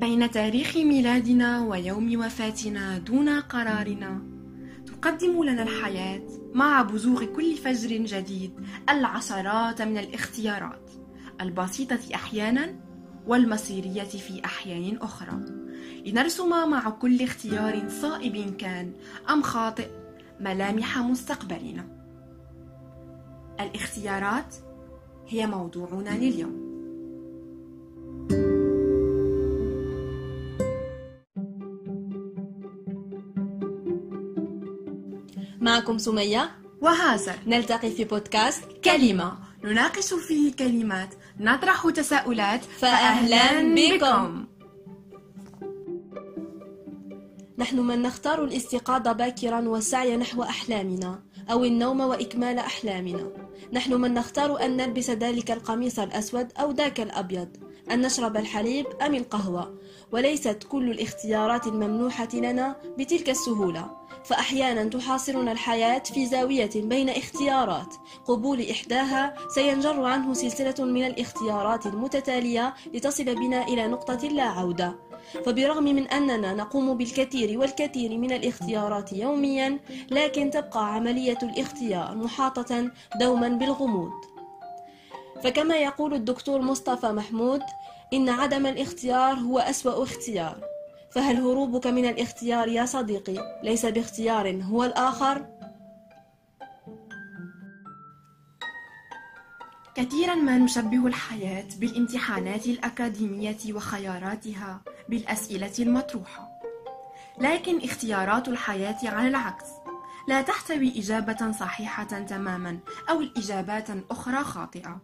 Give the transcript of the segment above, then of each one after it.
بين تاريخ ميلادنا ويوم وفاتنا دون قرارنا. تقدم لنا الحياة مع بزوغ كل فجر جديد العشرات من الاختيارات البسيطة أحيانا والمصيرية في أحيان أخرى. لنرسم مع كل اختيار صائب كان أم خاطئ ملامح مستقبلنا. الاختيارات هي موضوعنا لليوم. معكم سمية. وهذا نلتقي في بودكاست كلمة. نناقش فيه كلمات. نطرح تساؤلات. فأهلا بكم. نحن من نختار الاستيقاظ باكرا والسعي نحو أحلامنا أو النوم وإكمال أحلامنا. نحن من نختار أن نلبس ذلك القميص الأسود أو ذاك الأبيض. أن نشرب الحليب أم القهوة؟ وليست كل الاختيارات الممنوحة لنا بتلك السهولة. فأحيانا تحاصرنا الحياة في زاوية بين اختيارات. قبول إحداها سينجر عنه سلسلة من الاختيارات المتتالية لتصل بنا إلى نقطة لا عودة. فبرغم من أننا نقوم بالكثير والكثير من الاختيارات يوميا لكن تبقى عملية الاختيار محاطة دوما بالغموض. فكما يقول الدكتور مصطفى محمود إن عدم الاختيار هو أسوأ اختيار. فهل هروبك من الاختيار يا صديقي؟ ليس باختيار هو الآخر؟ كثيرا ما نشبه الحياة بالامتحانات الأكاديمية وخياراتها بالأسئلة المطروحة. لكن اختيارات الحياة على العكس لا تحتوي إجابة صحيحة تماما أو الإجابات أخرى خاطئة.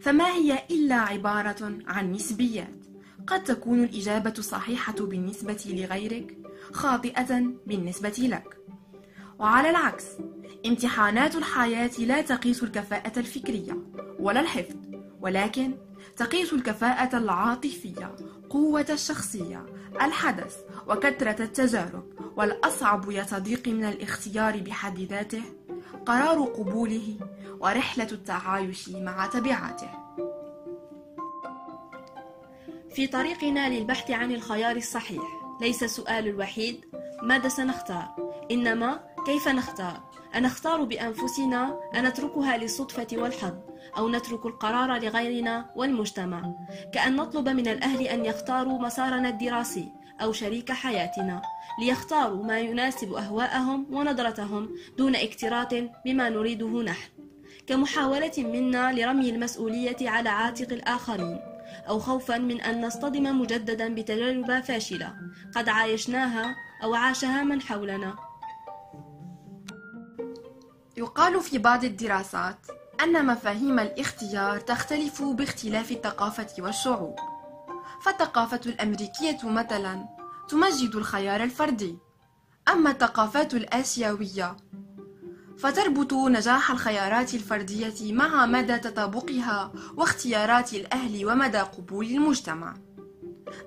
فما هي إلا عبارة عن نسبيات. قد تكون الإجابة صحيحة بالنسبة لغيرك خاطئة بالنسبة لك. وعلى العكس امتحانات الحياة لا تقيس الكفاءة الفكرية ولا الحفظ ولكن تقيس الكفاءة العاطفية قوة الشخصية الحدث وكثرة التجارب والأصعب صديقي من الاختيار بحد ذاته قرار قبوله ورحلة التعايش مع تبعاته. في طريقنا للبحث عن الخيار الصحيح ليس السؤال الوحيد ماذا سنختار؟ إنما كيف نختار؟ أنختار بأنفسنا أنتركها للصدفة والحظ أو نترك القرار لغيرنا والمجتمع. كأن نطلب من الأهل أن يختاروا مسارنا الدراسي أو شريك حياتنا ليختاروا ما يناسب أهواءهم ونظرتهم دون اكتراث بما نريده نحن. كمحاولة منا لرمي المسؤولية على عاتق الآخرين أو خوفا من أن نصطدم مجددا بتجربة فاشلة قد عايشناها أو عاشها من حولنا. يقال في بعض الدراسات أن مفاهيم الاختيار تختلف باختلاف الثقافة والشعوب. فالثقافة الأمريكية مثلا تمجد الخيار الفردي أما الثقافات الآسيوية فتربط نجاح الخيارات الفردية مع مدى تطابقها واختيارات الأهل ومدى قبول المجتمع.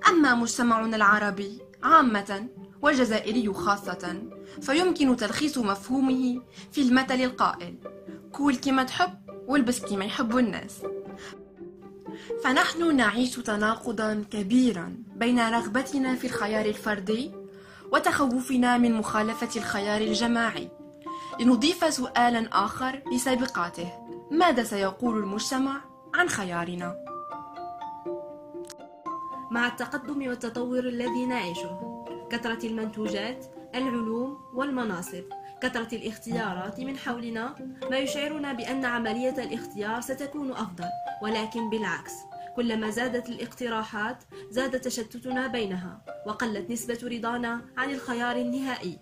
أما مجتمعنا العربي عامة والجزائري خاصة فيمكن تلخيص مفهومه في المثل القائل كول كما تحب والبس كما يحب الناس فنحن نعيش تناقضا كبيرا بين رغبتنا في الخيار الفردي وتخوفنا من مخالفة الخيار الجماعي. لنضيف سؤالا آخر لسابقاته. ماذا سيقول المجتمع عن خيارنا؟ مع التقدم والتطور الذي نعيشه كثرة المنتوجات العلوم والمناصب. كثرة الاختيارات من حولنا ما يشعرنا بأن عملية الاختيار ستكون أفضل. ولكن بالعكس كلما زادت الاقتراحات زاد تشتتنا بينها وقلت نسبة رضانا عن الخيار النهائي.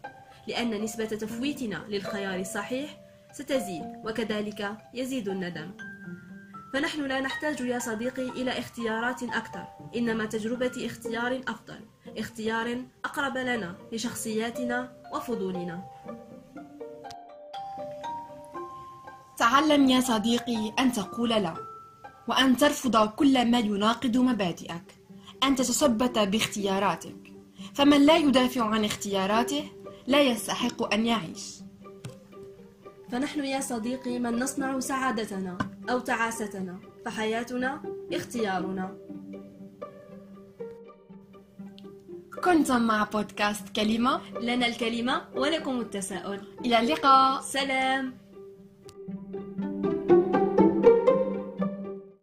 لأن نسبة تفويتنا للخيار الصحيح ستزيد وكذلك يزيد الندم. فنحن لا نحتاج يا صديقي إلى اختيارات أكثر. إنما تجربة اختيار أفضل اختيار أقرب لنا لشخصياتنا وفضولنا. تعلم يا صديقي أن تقول لا وأن ترفض كل ما يناقض مبادئك. أن تتثبت باختياراتك. فمن لا يدافع عن اختياراته لا يستحق أن يعيش. فنحن يا صديقي من نصنع سعادتنا أو تعاستنا فحياتنا اختيارنا. كنتم مع بودكاست كلمة؟ لنا الكلمة ولكم التساؤل. إلى اللقاء. سلام.